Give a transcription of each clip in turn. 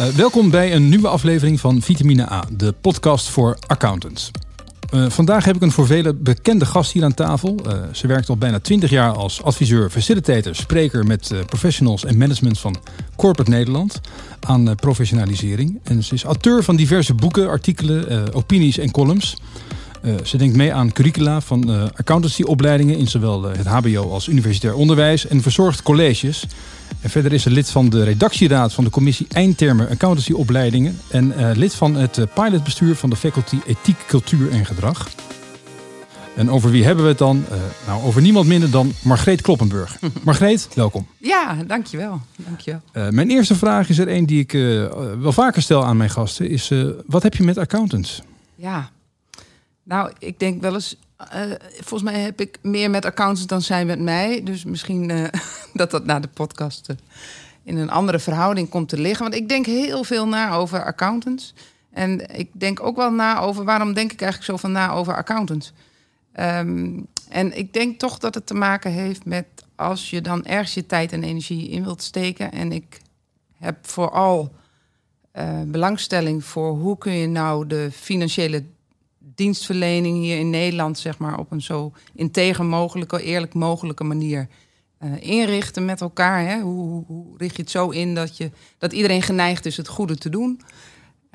Uh, welkom bij een nieuwe aflevering van Vitamine A, de podcast voor accountants. Uh, vandaag heb ik een voor velen bekende gast hier aan tafel. Uh, ze werkt al bijna 20 jaar als adviseur, facilitator, spreker met professionals en management van Corporate Nederland aan professionalisering. En ze is auteur van diverse boeken, artikelen, opinies en columns. Uh, ze denkt mee aan curricula van uh, accountancyopleidingen in zowel uh, het HBO als universitair onderwijs en verzorgt colleges. En verder is ze lid van de redactieraad van de commissie Eindtermen Accountancyopleidingen en lid van het pilotbestuur van de faculty Ethiek, Cultuur en Gedrag. En over wie hebben we het dan? nou, over niemand minder dan Margreet Kloppenburg. Margreet, welkom. Ja, dankjewel. dankjewel. mijn eerste vraag is er een die ik wel vaker stel aan mijn gasten. Is, wat heb je met accountants? Ja, nou, ik denk wel eens. Uh, volgens mij heb ik meer met accountants dan zij met mij. Dus misschien uh, dat dat na de podcast uh, in een andere verhouding komt te liggen. Want ik denk heel veel na over accountants. En ik denk ook wel na over waarom denk ik eigenlijk zo van na over accountants. Um, en ik denk toch dat het te maken heeft met als je dan ergens je tijd en energie in wilt steken. En ik heb vooral belangstelling voor hoe kun je nou de financiële dienstverlening hier in Nederland, zeg maar, op een zo integer mogelijke, eerlijk mogelijke manier uh, inrichten met elkaar. Hè? Hoe, hoe, richt je het zo in dat, je, dat iedereen geneigd is het goede te doen?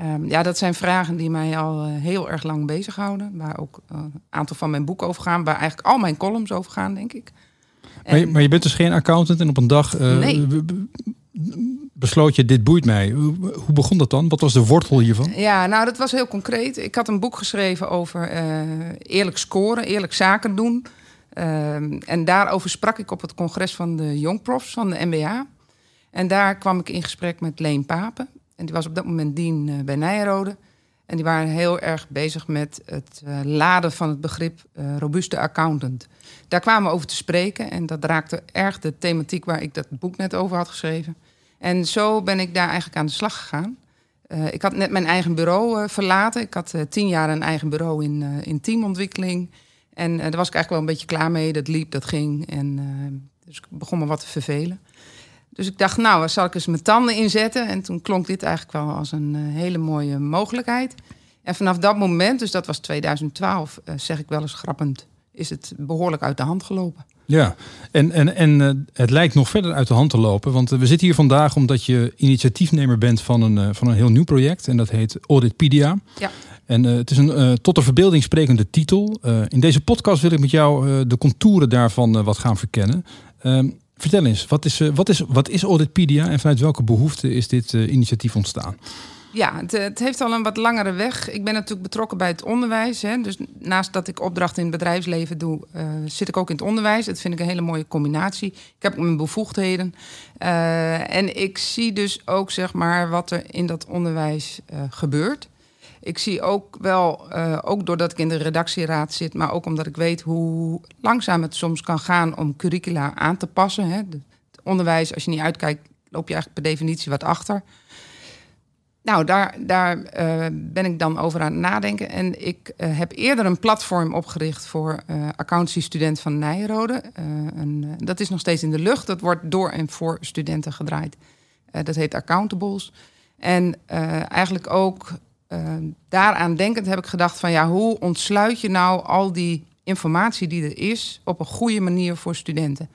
Um, ja, dat zijn vragen die mij al uh, heel erg lang bezighouden. Waar ook uh, een aantal van mijn boeken over gaan. Waar eigenlijk al mijn columns over gaan, denk ik. Maar je, maar je bent dus geen accountant en op een dag nee besloot je, dit boeit mij. Hoe begon dat dan? Wat was de wortel hiervan? Ja, nou, dat was heel concreet. Ik had een boek geschreven over uh, eerlijk scoren, eerlijk zaken doen. Uh, en daarover sprak ik op het congres van de jongprofs van de MBA. En daar kwam ik in gesprek met Leen Papen. En die was op dat moment dien uh, bij Nijrode. En die waren heel erg bezig met het laden van het begrip robuuste accountant. Daar kwamen we over te spreken. En dat raakte erg de thematiek waar ik dat boek net over had geschreven. En zo ben ik daar eigenlijk aan de slag gegaan. Uh, ik had net mijn eigen bureau uh, verlaten. Ik had uh, tien jaar een eigen bureau in, in teamontwikkeling. En daar was ik eigenlijk wel een beetje klaar mee. Dat liep, dat ging. En, dus ik begon me wat te vervelen. Dus ik dacht, nou, zal ik eens mijn tanden inzetten? En toen klonk dit eigenlijk wel als een hele mooie mogelijkheid. En vanaf dat moment, dus dat was 2012, zeg ik wel eens grappend, is het behoorlijk uit de hand gelopen. Ja, en, en, en uh, het lijkt nog verder uit de hand te lopen. Want uh, we zitten hier vandaag omdat je initiatiefnemer bent van een, uh, van een heel nieuw project. En dat heet Auditpedia. Ja. En het is een tot de verbeelding sprekende titel. in deze podcast wil ik met jou de contouren daarvan wat gaan verkennen. Ehm, vertel eens, wat is, wat, is, wat is Auditpedia en vanuit welke behoefte is dit initiatief ontstaan? Ja, het, heeft al een wat langere weg. Ik ben natuurlijk betrokken bij het onderwijs. Hè. Dus naast dat ik opdrachten in het bedrijfsleven doe, uh, zit ik ook in het onderwijs. Dat vind ik een hele mooie combinatie. Ik heb mijn bevoegdheden. Uh, en ik zie dus ook zeg maar wat er in dat onderwijs uh, gebeurt. Ik zie ook wel, ook doordat ik in de redactieraad zit, maar ook omdat ik weet hoe langzaam het soms kan gaan om curricula aan te passen. Hè. Het onderwijs, als je niet uitkijkt, loop je eigenlijk per definitie wat achter. Nou, daar, daar uh, ben ik dan over aan het nadenken. En ik uh, heb eerder een platform opgericht voor uh, accountancy-student van Nijrode. Dat is nog steeds in de lucht. Dat wordt door en voor studenten gedraaid. dat heet Accountables. En eigenlijk ook daaraan denkend heb ik gedacht van... ja, hoe ontsluit je nou al die informatie die er is... op een goede manier voor studenten?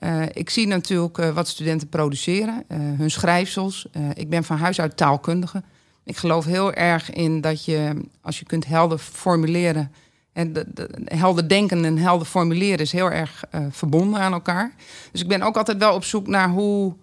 Uh, ik zie natuurlijk uh, wat studenten produceren, uh, hun schrijfsels. ik ben van huis uit taalkundige. Ik geloof heel erg in dat je, als je kunt helder formuleren... en de, de, helder denken en helder formuleren is heel erg verbonden aan elkaar. Dus ik ben ook altijd wel op zoek naar hoe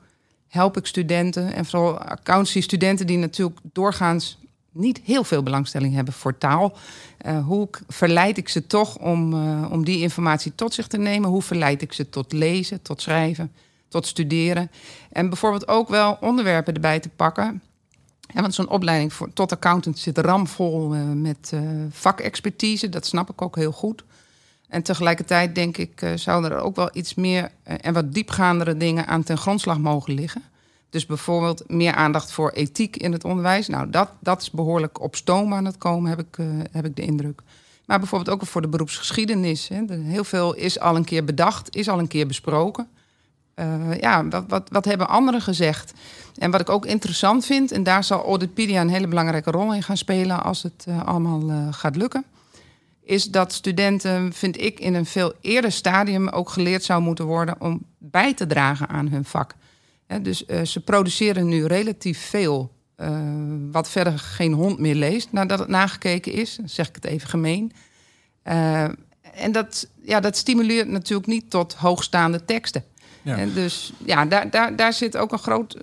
help ik studenten... en vooral accountancy-studenten die natuurlijk doorgaans niet heel veel belangstelling hebben voor taal. Uh, hoe verleid ik ze toch om, uh, om die informatie tot zich te nemen? Hoe verleid ik ze tot lezen, tot schrijven, tot studeren? En bijvoorbeeld ook wel onderwerpen erbij te pakken. Want zo'n opleiding voor, tot accountant zit ramvol uh, met vakexpertise. Dat snap ik ook heel goed. En tegelijkertijd denk ik, zouden er ook wel iets meer en wat diepgaandere dingen aan ten grondslag mogen liggen. Dus bijvoorbeeld meer aandacht voor ethiek in het onderwijs. Nou, dat, dat is behoorlijk op stoom aan het komen, heb ik, uh, heb ik de indruk. Maar bijvoorbeeld ook voor de beroepsgeschiedenis. Hè. Heel veel is al een keer bedacht, is al een keer besproken. Uh, ja, wat, wat, wat hebben anderen gezegd? En wat ik ook interessant vind, en daar zal Auditpedia een hele belangrijke rol in gaan spelen als het uh, allemaal gaat lukken, is dat studenten, vind ik, in een veel eerder stadium ook geleerd zou moeten worden om bij te dragen aan hun vak. Dus uh, ze produceren nu relatief veel, wat verder geen hond meer leest nadat het nagekeken is. Dan zeg ik het even gemeen. en dat, ja, dat stimuleert natuurlijk niet tot hoogstaande teksten. Ja. En dus ja, daar, daar, daar zit ook een groot,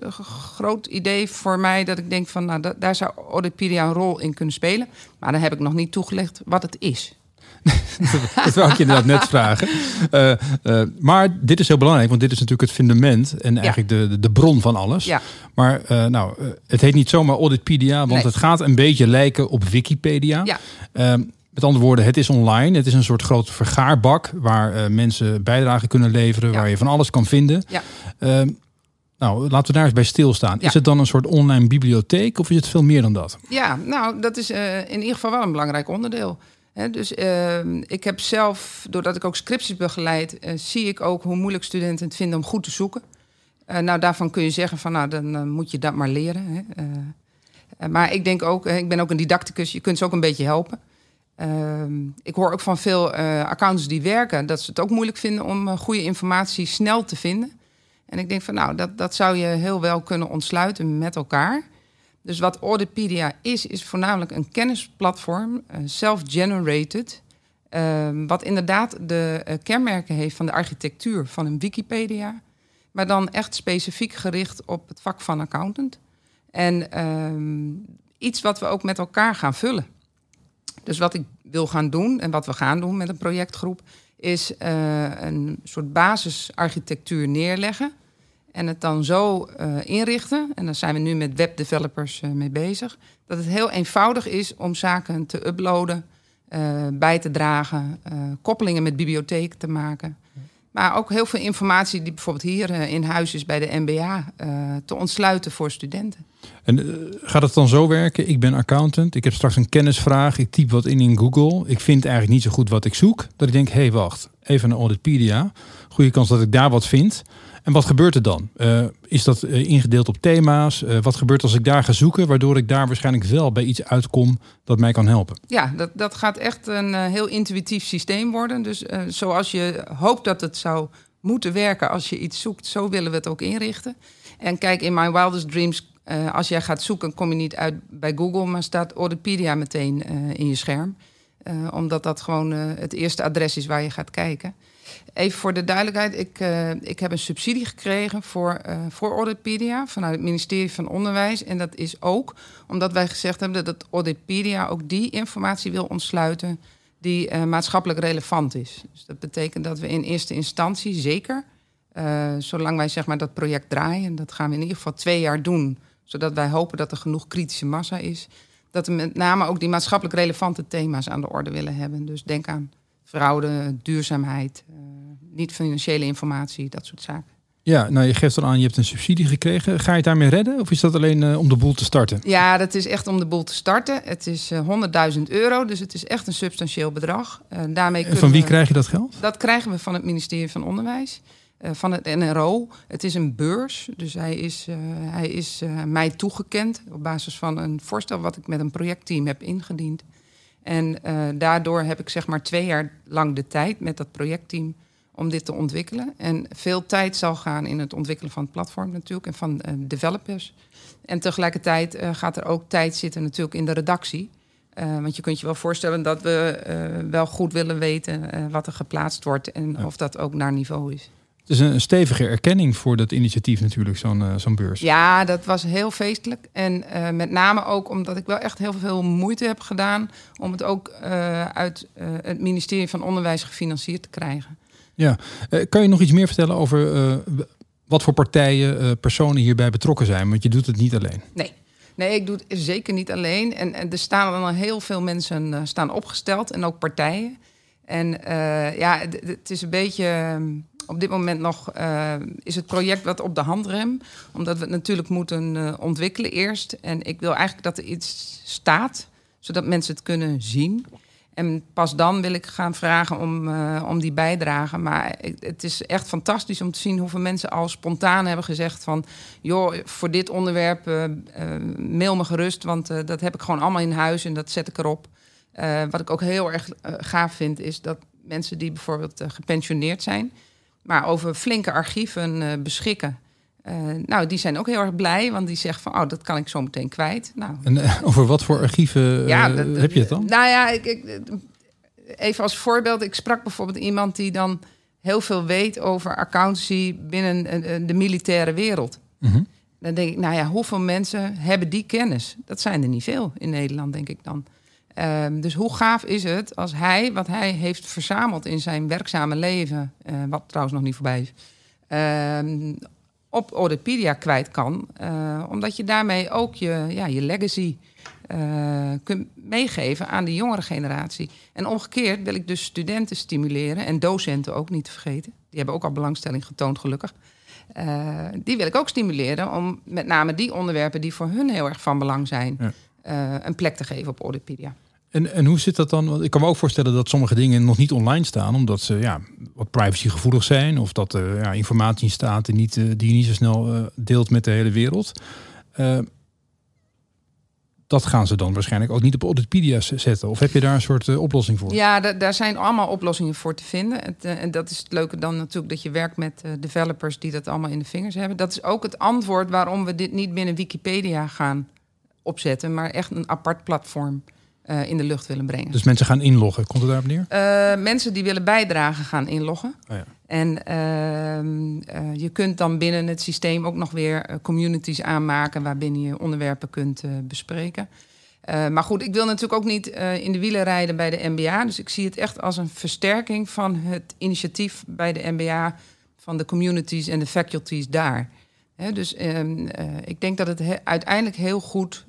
groot idee voor mij dat ik denk van, nou, daar zou Audipedia een rol in kunnen spelen. Maar dan heb ik nog niet toegelicht wat het is. dat wou ik je inderdaad net vragen. Uh, uh, maar dit is heel belangrijk, want dit is natuurlijk het fundament en eigenlijk de, de, de, bron van alles. Ja. Maar uh, nou, het heet niet zomaar Auditpedia, want nee. het gaat een beetje lijken op Wikipedia. Ja. Ehm, met andere woorden, het is online. Het is een soort grote vergaarbak waar mensen bijdragen kunnen leveren, waar je van alles kan vinden. Ja. Uh, nou, laten we daar eens bij stilstaan. Is het dan een soort online bibliotheek of is het veel meer dan dat? Ja, nou, dat is uh, in ieder geval wel een belangrijk onderdeel. Dus ehm, ik heb zelf, doordat ik ook scripties begeleid, eh, zie ik ook hoe moeilijk studenten het vinden om goed te zoeken. nou, daarvan kun je zeggen van, nou, dan moet je dat maar leren. Hè. maar ik denk ook, ik ben ook een didacticus, je kunt ze ook een beetje helpen. Ehm, ik hoor ook van veel accountants die werken dat ze het ook moeilijk vinden om goede informatie snel te vinden. En ik denk van nou, dat, dat zou je heel wel kunnen ontsluiten met elkaar. Dus wat Audipedia is, is voornamelijk een kennisplatform, uh, self-generated. Ehm, wat inderdaad de kenmerken heeft van de architectuur van een Wikipedia. Maar dan echt specifiek gericht op het vak van accountant. En ehm, iets wat we ook met elkaar gaan vullen. Dus wat ik wil gaan doen en wat we gaan doen met een projectgroep, is uh, een soort basisarchitectuur neerleggen. En het dan zo uh, inrichten, en daar zijn we nu met webdevelopers uh, mee bezig, dat het heel eenvoudig is om zaken te uploaden, bij te dragen, koppelingen met bibliotheken te maken. Maar ook heel veel informatie die bijvoorbeeld hier in huis is bij de MBA te ontsluiten voor studenten. En gaat het dan zo werken? Ik ben accountant, ik heb straks een kennisvraag, ik typ wat in in Google. Ik vind eigenlijk niet zo goed wat ik zoek. Dat ik denk, hé hey, wacht, even een Auditpedia. Goede kans dat ik daar wat vind. En wat gebeurt er dan? Uh, is dat uh, ingedeeld op thema's? wat gebeurt als ik daar ga zoeken, waardoor ik daar waarschijnlijk wel bij iets uitkom dat mij kan helpen? Ja, dat, dat gaat echt een heel intuïtief systeem worden. Dus zoals je hoopt dat het zou moeten werken als je iets zoekt, zo willen we het ook inrichten. En kijk, in My Wildest Dreams als jij gaat zoeken, kom je niet uit bij Google, maar staat Audipedia meteen in je scherm. Omdat dat gewoon het eerste adres is waar je gaat kijken. Even voor de duidelijkheid, ik, ik heb een subsidie gekregen voor, voor Audipedia vanuit het ministerie van Onderwijs. En dat is ook omdat wij gezegd hebben dat Audipedia ook die informatie wil ontsluiten die maatschappelijk relevant is. Dus dat betekent dat we in eerste instantie zeker, zolang wij zeg maar dat project draaien, en dat gaan we in ieder geval twee jaar doen zodat wij hopen dat er genoeg kritische massa is. Dat we met name ook die maatschappelijk relevante thema's aan de orde willen hebben. Dus denk aan fraude, duurzaamheid, uh, niet-financiële informatie, dat soort zaken. Ja, nou je geeft al aan, je hebt een subsidie gekregen. Ga je het daarmee redden of is dat alleen uh, om de boel te starten? Ja, dat is echt om de boel te starten. Het is uh, eh, 100.000 euro, dus het is echt een substantieel bedrag. daarmee en van wie krijg je dat geld? Dat krijgen we van het ministerie van Onderwijs. Eh, van het NRO. Het is een beurs, dus hij is, hij is mij toegekend op basis van een voorstel wat ik met een projectteam heb ingediend. En daardoor heb ik zeg maar twee jaar lang de tijd met dat projectteam om dit te ontwikkelen. En veel tijd zal gaan in het ontwikkelen van het platform natuurlijk en van developers. En tegelijkertijd gaat er ook tijd zitten natuurlijk in de redactie. want je kunt je wel voorstellen dat we wel goed willen weten wat er geplaatst wordt en of dat ook naar niveau is. Het is een stevige erkenning voor dat initiatief natuurlijk, zo'n uh, zo'n beurs. Ja, dat was heel feestelijk. En uh, met name ook omdat ik wel echt heel veel moeite heb gedaan... om het ook uh, uit het ministerie van Onderwijs gefinancierd te krijgen. Ja, kan je nog iets meer vertellen over wat voor partijen, personen hierbij betrokken zijn? Want je doet het niet alleen. Nee, Nee, ik doe het zeker niet alleen. En, en er staan dan al heel veel mensen staan opgesteld en ook partijen. En ja, het is een beetje ehm, op dit moment nog uh, is het project wat op de handrem. Omdat we het natuurlijk moeten uh, ontwikkelen eerst. En ik wil eigenlijk dat er iets staat, zodat mensen het kunnen zien. En pas dan wil ik gaan vragen om, uh, om die bijdrage. Maar het is echt fantastisch om te zien hoeveel mensen al spontaan hebben gezegd van... joh, voor dit onderwerp mail me gerust, want dat heb ik gewoon allemaal in huis en dat zet ik erop. wat ik ook heel erg gaaf vind, is dat mensen die bijvoorbeeld gepensioneerd zijn... maar over flinke archieven beschikken... Uh, nou, die zijn ook heel erg blij, want die zeggen van, oh, dat kan ik zo meteen kwijt. Nou, en uh, over wat voor archieven ja, heb je het dan? Nou ja, ik, ik, even als voorbeeld, ik sprak bijvoorbeeld iemand die dan heel veel weet over accountancy binnen de militaire wereld. Mm Dan denk ik, nou ja, hoeveel mensen hebben die kennis? Dat zijn er niet veel in Nederland, denk ik dan. Ehm, dus hoe gaaf is het als hij, wat hij heeft verzameld in zijn werkzame leven, wat trouwens nog niet voorbij is, ehm, op Audipedia kwijt kan. Uh, omdat je daarmee ook je, ja, je legacy uh, kunt meegeven aan de jongere generatie. En omgekeerd wil ik dus studenten stimuleren en docenten ook niet te vergeten. Die hebben ook al belangstelling getoond, gelukkig. Die wil ik ook stimuleren om met name die onderwerpen die voor hun heel erg van belang zijn, ja. Een plek te geven op Audipedia. En, en hoe zit dat dan? Want ik kan me ook voorstellen dat sommige dingen nog niet online staan, omdat ze ja, wat privacygevoelig zijn, of dat er ja, informatie staat die, niet, eh, die je niet zo snel deelt met de hele wereld. Dat gaan ze dan waarschijnlijk ook niet op Auditpedia zetten. Of heb je daar een soort oplossing voor? Ja, daar zijn allemaal oplossingen voor te vinden. Het, en dat is het leuke dan natuurlijk dat je werkt met developers die dat allemaal in de vingers hebben. Dat is ook het antwoord waarom we dit niet binnen Wikipedia gaan opzetten, maar echt een apart platform. Uh, in de lucht willen brengen. Dus mensen gaan inloggen, komt het daarop neer? Uh, mensen die willen bijdragen gaan inloggen. Oh ja. En uh, je kunt dan binnen het systeem ook nog weer communities aanmaken... waarbinnen je onderwerpen kunt bespreken. maar goed, ik wil natuurlijk ook niet in de wielen rijden bij de MBA. Dus ik zie het echt als een versterking van het initiatief bij de MBA... van de communities en de faculties daar. dus ehm, ik denk dat het uiteindelijk heel goed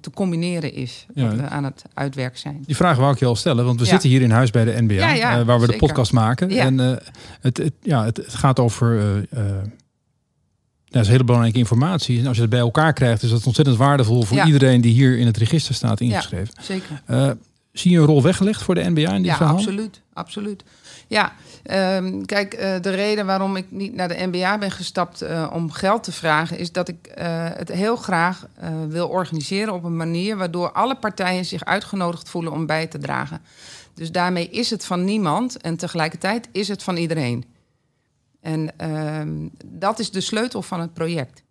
te combineren is. Ja. Wat we aan het uitwerk zijn. Die vraag wou ik je al stellen, want we zitten hier in huis bij de NBA, ja, uh, waar we zeker. de podcast maken. En uh, het, het, ja, het, het, gaat over. dat is hele belangrijke informatie. En als je het bij elkaar krijgt, is dat ontzettend waardevol voor iedereen die hier in het register staat ingeschreven. zeker. Zie je een rol weggelegd voor de NBA in dit ja, verhaal? absoluut. absoluut. Ja, um, kijk, uh, de reden waarom ik niet naar de NBA ben gestapt uh, om geld te vragen, is dat ik uh, het heel graag wil organiseren op een manier waardoor alle partijen zich uitgenodigd voelen om bij te dragen. Dus daarmee is het van niemand en tegelijkertijd is het van iedereen. En ehm, dat is de sleutel van het project.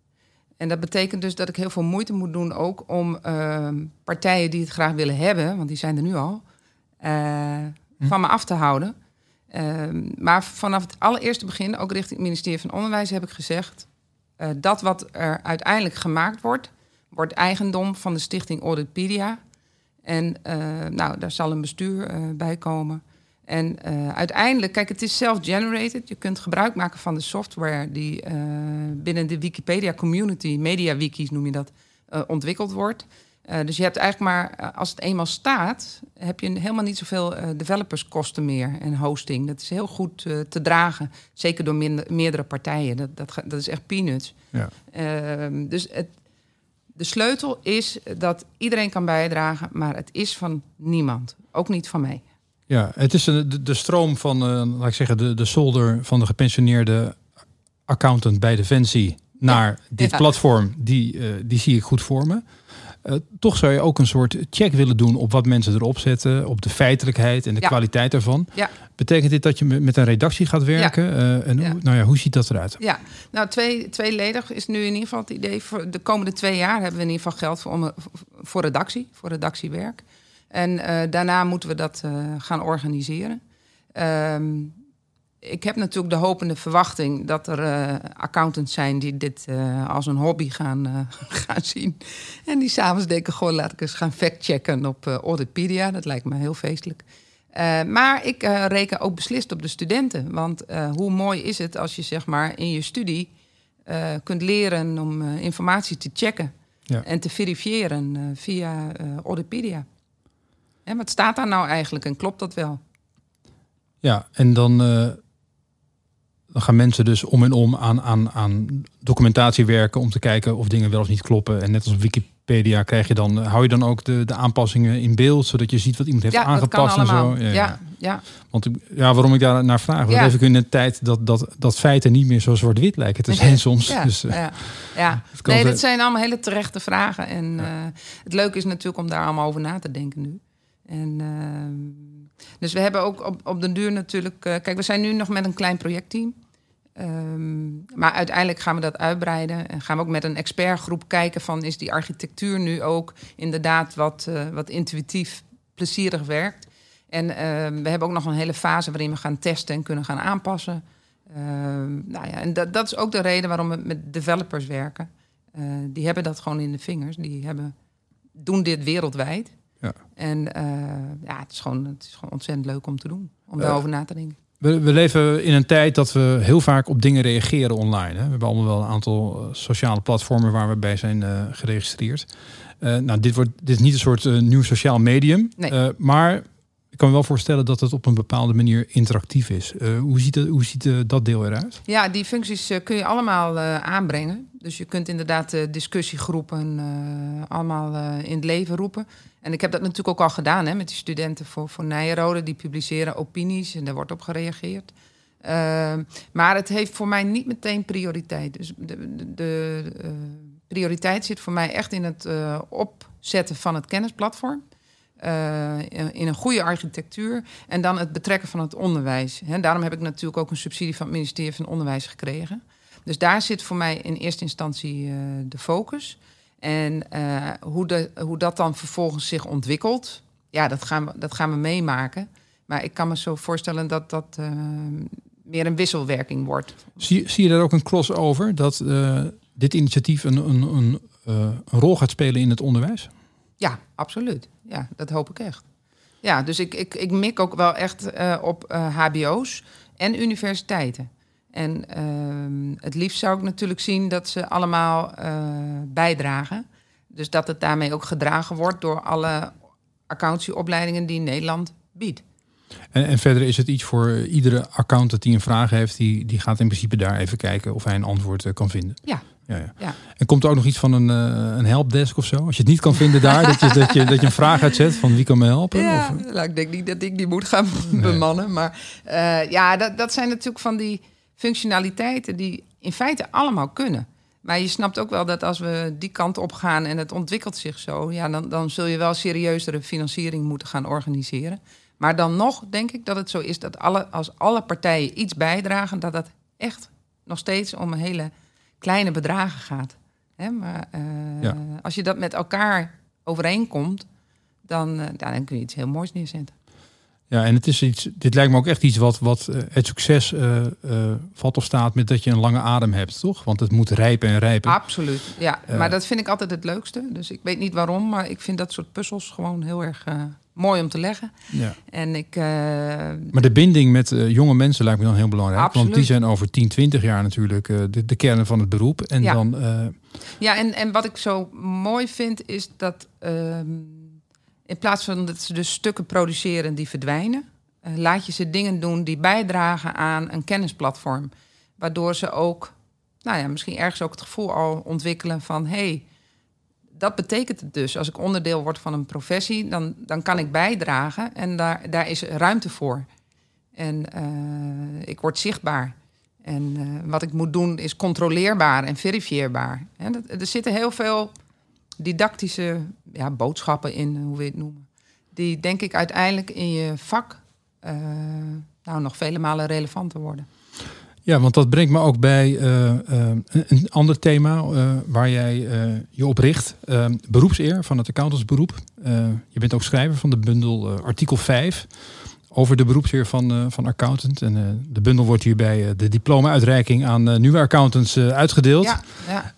En dat betekent dus dat ik heel veel moeite moet doen ook om ehm, partijen die het graag willen hebben, want die zijn er nu al, hm. van me af te houden. Um, maar vanaf het allereerste begin, ook richting het ministerie van Onderwijs, heb ik gezegd: uh, dat wat er uiteindelijk gemaakt wordt, wordt eigendom van de stichting Auditpedia. En uh, nou, daar zal een bestuur bij komen. En uiteindelijk, kijk, het is self-generated. Je kunt gebruik maken van de software die binnen de Wikipedia community, MediaWikis noem je dat, ontwikkeld wordt. Dus je hebt eigenlijk maar, eh, als het eenmaal staat, heb je helemaal niet zoveel developerskosten meer en hosting. Dat is heel goed te dragen, zeker door minder, meerdere partijen. Dat, dat, dat is echt peanuts. Ja. Ehm, dus het, de sleutel is dat iedereen kan bijdragen, maar het is van niemand, ook niet van mij. Ja, het is de, de stroom van, laat ik zeggen, de, de solder van de gepensioneerde accountant bij Defensie naar dit ja. platform, die, die zie ik goed voor me. Uh, toch zou je ook een soort check willen doen op wat mensen erop zetten, op de feitelijkheid en de kwaliteit ervan. Ja. Betekent dit dat je met een redactie gaat werken? Ja. Uh, en hoe, nou ja, hoe ziet dat eruit? Ja, nou twee, tweeledig is nu in ieder geval het idee. Voor de komende twee jaar hebben we in ieder geval geld voor, voor redactie, voor redactiewerk. En uh, daarna moeten we dat gaan organiseren. Um, ik heb natuurlijk de hopende verwachting dat er uh, accountants zijn die dit uh, als een hobby gaan, uh, gaan zien. En die s'avonds denken, gewoon laat ik eens gaan factchecken op Auditpedia. Dat lijkt me heel feestelijk. maar ik reken ook beslist op de studenten. Want hoe mooi is het als je zeg maar in je studie kunt leren om informatie te checken. Ja. En te verifiëren via Auditpedia. En wat staat daar nou eigenlijk en klopt dat wel? Ja, en dan dan gaan mensen dus om en om aan, aan, aan documentatie werken om te kijken of dingen wel of niet kloppen. En net als op Wikipedia krijg je dan, hou je dan ook de, de aanpassingen in beeld, zodat je ziet wat iemand heeft ja, aangepast en zo. Ja, ja. ja. Want ja, waarom ik daar naar vraag, we Ja. leven in een tijd dat, dat, dat feiten niet meer zo zwart-wit lijken te zijn soms. Ja, Dus, eh, ja, Nee, dat zijn allemaal hele terechte vragen. En eh, het leuke is natuurlijk om daar allemaal over na te denken nu. En, ehm, dus we hebben ook op, op den duur natuurlijk... eh, kijk, we zijn nu nog met een klein projectteam. Ehm, maar uiteindelijk gaan we dat uitbreiden. En gaan we ook met een expertgroep kijken van... is die architectuur nu ook inderdaad wat, eh, wat intuïtief plezierig werkt. En ehm, we hebben ook nog een hele fase waarin we gaan testen en kunnen gaan aanpassen. Nou ja, en dat, dat is ook de reden waarom we met developers werken. Eh, die hebben dat gewoon in de vingers. Die hebben, doen dit wereldwijd. Ja. En eh, ja, het is, gewoon, het is gewoon ontzettend leuk om te doen. Om Eh, daarover na te denken. We, we leven in een tijd dat we heel vaak op dingen reageren online. Hè? We hebben allemaal wel een aantal eh, sociale platformen waar we bij zijn geregistreerd. Nou, dit, wordt, dit is niet een soort nieuw sociaal medium. Nee. Maar ik kan me wel voorstellen dat het op een bepaalde manier interactief is. Hoe ziet, het, hoe ziet dat deel eruit? Ja, die functies kun je allemaal aanbrengen. Dus je kunt inderdaad de discussiegroepen allemaal in het leven roepen. En ik heb dat natuurlijk ook al gedaan hè, met die studenten voor, voor Nijrode. Die publiceren opinies en daar wordt op gereageerd. Ehm, maar het heeft voor mij niet meteen prioriteit. Dus de, de, eh, prioriteit zit voor mij echt in het eh, opzetten van het kennisplatform. eh, in in een goede architectuur. En dan het betrekken van het onderwijs. Hè, daarom heb ik natuurlijk ook een subsidie van het ministerie van Onderwijs gekregen. Dus daar zit voor mij in eerste instantie de focus. En eh, hoe, de, hoe dat dan vervolgens zich ontwikkelt, ja, dat gaan we, dat gaan we meemaken. Maar ik kan me zo voorstellen dat dat eh, meer een wisselwerking wordt. Zie, zie je daar ook een crossover? Dat eh, dit initiatief een, een, een, een rol gaat spelen in het onderwijs? Ja, absoluut. Ja, dat hoop ik echt. Ja, dus ik, ik, ik mik ook wel echt op HBO's en universiteiten. En het liefst zou ik natuurlijk zien dat ze allemaal eh, bijdragen. Dus dat het daarmee ook gedragen wordt door alle accountieopleidingen die Nederland biedt. En, en verder is het iets voor iedere accountant die een vraag heeft, die, die gaat in principe daar even kijken of hij een antwoord eh, kan vinden. Ja. Ja, ja. Ja. En komt er ook nog iets van een, eh, een helpdesk of zo? Als je het niet kan vinden daar, dat je, dat je, dat je een vraag uitzet van wie kan me helpen? Ja, Of, nou, ik denk niet dat ik die moet gaan bemannen. Maar ja, dat, dat zijn natuurlijk van die functionaliteiten die in feite allemaal kunnen. Maar je snapt ook wel dat als we die kant op gaan en het ontwikkelt zich zo, ja, dan, dan zul je wel serieuzere financiering moeten gaan organiseren. Maar dan nog denk ik dat het zo is dat alle, als alle partijen iets bijdragen, dat dat echt nog steeds om hele kleine bedragen gaat. Hè? Maar eh, Ja. als je dat met elkaar overeenkomt, dan, eh, dan kun je iets heel moois neerzetten. Ja, en het is iets, dit lijkt me ook echt iets wat, wat eh, het succes eh, eh, valt of staat met dat je een lange adem hebt, toch? Want het moet rijpen en rijpen. Absoluut, ja. Maar dat vind ik altijd het leukste. Dus ik weet niet waarom, maar ik vind dat soort puzzels gewoon heel erg mooi om te leggen. Ja. En ik, Maar de binding met jonge mensen lijkt me dan heel belangrijk. Want Absoluut. die zijn over 10, 20 jaar natuurlijk de, de kern van het beroep. En Ja. dan, ja, en, en wat ik zo mooi vind, is dat ehm, in plaats van dat ze dus stukken produceren die verdwijnen, eh, laat je ze dingen doen die bijdragen aan een kennisplatform. Waardoor ze ook, nou ja, misschien ergens ook het gevoel al ontwikkelen van hé, hey, dat betekent het dus. Als ik onderdeel word van een professie, dan, dan kan ik bijdragen en daar, daar is ruimte voor. En eh, ik word zichtbaar. En eh, wat ik moet doen is controleerbaar en verifieerbaar. Dat, er zitten heel veel didactische ja, boodschappen in, hoe we het noemen. Die denk ik uiteindelijk in je vak eh, nou, nog vele malen relevanter worden. ja, want dat brengt me ook bij eh, eh, een, ander thema waar jij je op richt. Beroepseer van het accountantsberoep. Je bent ook schrijver van de bundel artikel 5 over de beroepseer van, van accountant. En de bundel wordt hier bij eh, de diploma-uitreiking aan nieuwe accountants uitgedeeld. Ja,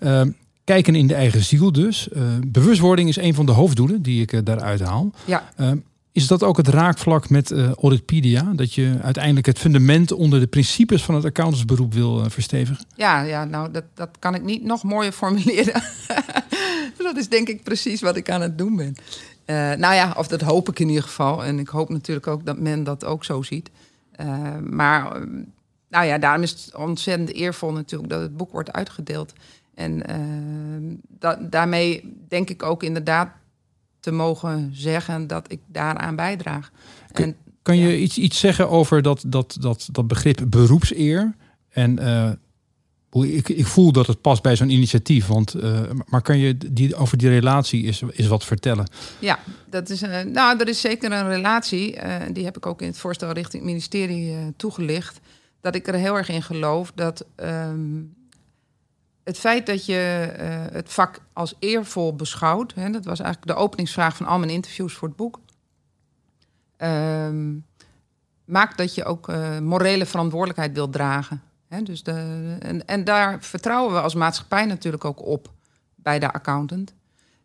ja. Kijken in de eigen ziel dus. Eh, bewustwording is een van de hoofddoelen die ik eh, daaruit haal. ja. Eh, is dat ook het raakvlak met Auditpedia? Dat je uiteindelijk het fundament onder de principes van het accountantsberoep wil verstevigen? Ja, ja nou, dat, dat kan ik niet nog mooier formuleren. dat is denk ik precies wat ik aan het doen ben. Nou ja, of dat hoop ik in ieder geval. En ik hoop natuurlijk ook dat men dat ook zo ziet. Maar nou ja, daarom is het ontzettend eervol natuurlijk dat het boek wordt uitgedeeld. En uh, da daarmee denk ik ook inderdaad te mogen zeggen dat ik daaraan bijdraag. Kun, en, kan je iets, iets zeggen over dat, dat, dat, dat begrip beroepseer? En uh, ik, ik voel dat het past bij zo'n initiatief. Want, uh, maar kan je die, over die relatie is, is wat vertellen? Ja, dat is, nou, er is zeker een relatie. die heb ik ook in het voorstel richting het ministerie toegelicht. Dat ik er heel erg in geloof dat um, het feit dat je uh, het vak als eervol beschouwt, hè, dat was eigenlijk de openingsvraag van al mijn interviews voor het boek, um, maakt dat je ook uh, morele verantwoordelijkheid wilt dragen. Hè, dus de, en, en, daar vertrouwen we als maatschappij natuurlijk ook op bij de accountant.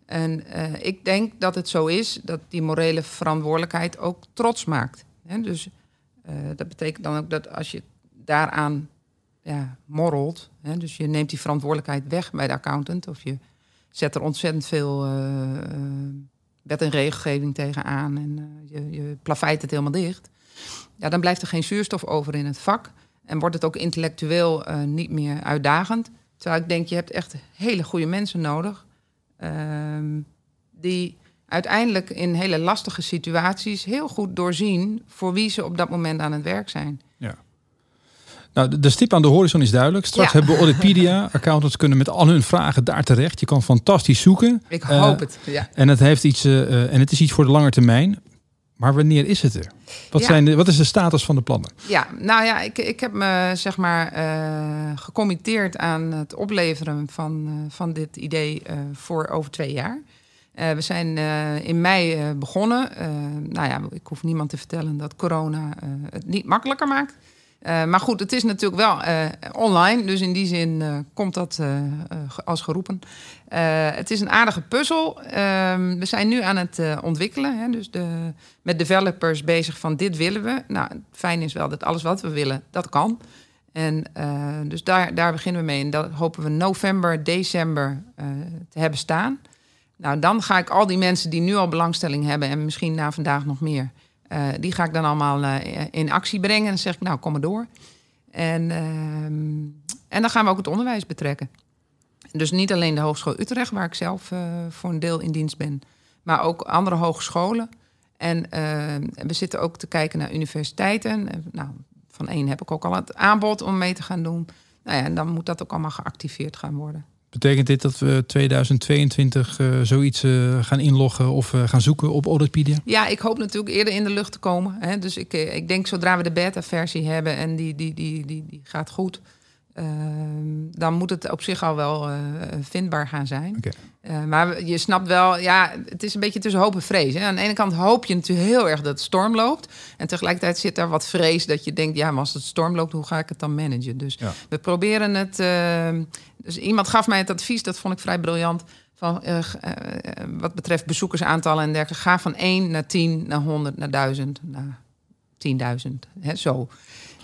En uh, ik denk dat het zo is dat die morele verantwoordelijkheid ook trots maakt. Hè, dus dat betekent dan ook dat als je daaraan ja, morrelt. Hè? Dus je neemt die verantwoordelijkheid weg bij de accountant. Of je zet er ontzettend veel uh, wet en regelgeving tegenaan. En uh, je, je plaveit het helemaal dicht. Ja, dan blijft er geen zuurstof over in het vak. En wordt het ook intellectueel niet meer uitdagend. Terwijl ik denk, je hebt echt hele goede mensen nodig. Ehm, die uiteindelijk in hele lastige situaties heel goed doorzien voor wie ze op dat moment aan het werk zijn. Nou, de stip aan de horizon is duidelijk. Straks hebben we Auditpedia. Accountants kunnen met al hun vragen daar terecht. Je kan fantastisch zoeken. Ik hoop uh, het, ja. En het, heeft iets, uh, en het is iets voor de lange termijn. Maar wanneer is het er? Wat, ja. zijn de, wat is de status van de plannen? Ja, nou ja, ik, ik heb me zeg maar uh, gecommitteerd aan het opleveren van, van dit idee voor over twee jaar. we zijn in mei begonnen. nou ja, ik hoef niemand te vertellen dat corona het niet makkelijker maakt. Uh, maar goed, het is natuurlijk wel uh, online. Dus in die zin uh, komt dat als geroepen. het is een aardige puzzel. Ehm, we zijn nu aan het ontwikkelen. Hè, dus de, met developers bezig van dit willen we. Nou, fijn is wel dat alles wat we willen, dat kan. En dus daar, daar beginnen we mee. En dat hopen we november, december te hebben staan. Nou, dan ga ik al die mensen die nu al belangstelling hebben... en misschien na vandaag nog meer uh, die ga ik dan allemaal uh, in actie brengen. En dan zeg ik, nou, kom maar door. En, uh, en dan gaan we ook het onderwijs betrekken. Dus niet alleen de Hogeschool Utrecht, waar ik zelf eh, voor een deel in dienst ben, maar ook andere hogescholen. En ehm, we zitten ook te kijken naar universiteiten. Nou, van één heb ik ook al het aanbod om mee te gaan doen. Nou ja, en dan moet dat ook allemaal geactiveerd gaan worden. Betekent dit dat we 2022 uh, zoiets uh, gaan inloggen of uh, gaan zoeken op Auditpedia? Ja, ik hoop natuurlijk eerder in de lucht te komen. Hè. Dus ik, ik denk zodra we de beta-versie hebben en die, die, die, die, die gaat goed, Ehm, dan moet het op zich al wel vindbaar gaan zijn. Okay. Uh, maar je snapt wel, ja, het is een beetje tussen hoop en vrees. Hè. Aan de ene kant hoop je natuurlijk heel erg dat het storm loopt. En tegelijkertijd zit daar wat vrees dat je denkt, ja, maar als het storm loopt, hoe ga ik het dan managen? Dus ja. we proberen het. Uh, dus iemand gaf mij het advies, dat vond ik vrij briljant. Van, wat betreft bezoekersaantallen en dergelijke. Ga van 1 naar 10, naar 100, naar 1000, naar 10.000. Zo.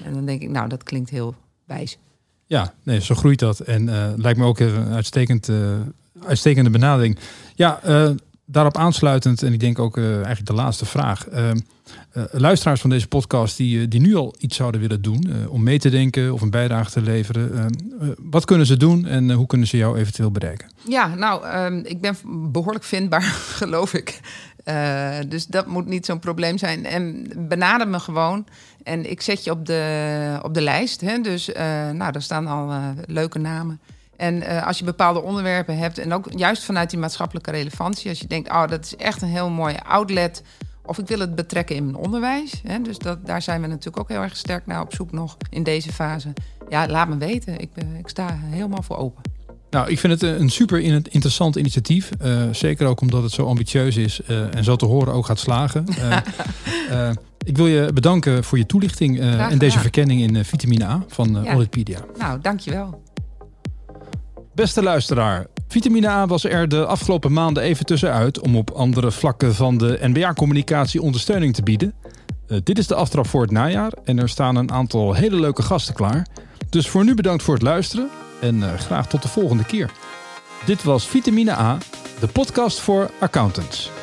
En dan denk ik, nou, dat klinkt heel wijs. Ja, nee, zo groeit dat. En uh, lijkt me ook een uitstekend, uh, uitstekende benadering. Ja, uh, daarop aansluitend, en ik denk ook eigenlijk de laatste vraag. luisteraars van deze podcast die, die nu al iets zouden willen doen om mee te denken of een bijdrage te leveren. wat kunnen ze doen en hoe kunnen ze jou eventueel bereiken? Ja, nou, ehm, ik ben behoorlijk vindbaar, geloof ik. dus dat moet niet zo'n probleem zijn. En benader me gewoon. En ik zet je op de, op de lijst. Hè? Dus nou, daar staan al leuke namen. En uh, als je bepaalde onderwerpen hebt, en ook juist vanuit die maatschappelijke relevantie, als je denkt, oh, dat is echt een heel mooie outlet. Of ik wil het betrekken in mijn onderwijs. Hè? Dus dat, daar zijn we natuurlijk ook heel erg sterk naar op zoek nog in deze fase. Ja, laat me weten. Ik, ik sta helemaal voor open. Nou, ik vind het een super interessant initiatief. Uh, zeker ook omdat het zo ambitieus is en zo te horen ook gaat slagen. Ik wil je bedanken voor je toelichting uh, en deze verkenning in uh, vitamine A van uh, ja. Auditpedia. Nou, dankjewel. Beste luisteraar, vitamine A was er de afgelopen maanden even tussenuit om op andere vlakken van de NBA-communicatie ondersteuning te bieden. dit is de aftrap voor het najaar en er staan een aantal hele leuke gasten klaar. Dus voor nu bedankt voor het luisteren en graag tot de volgende keer. Dit was Vitamine A, de podcast voor accountants.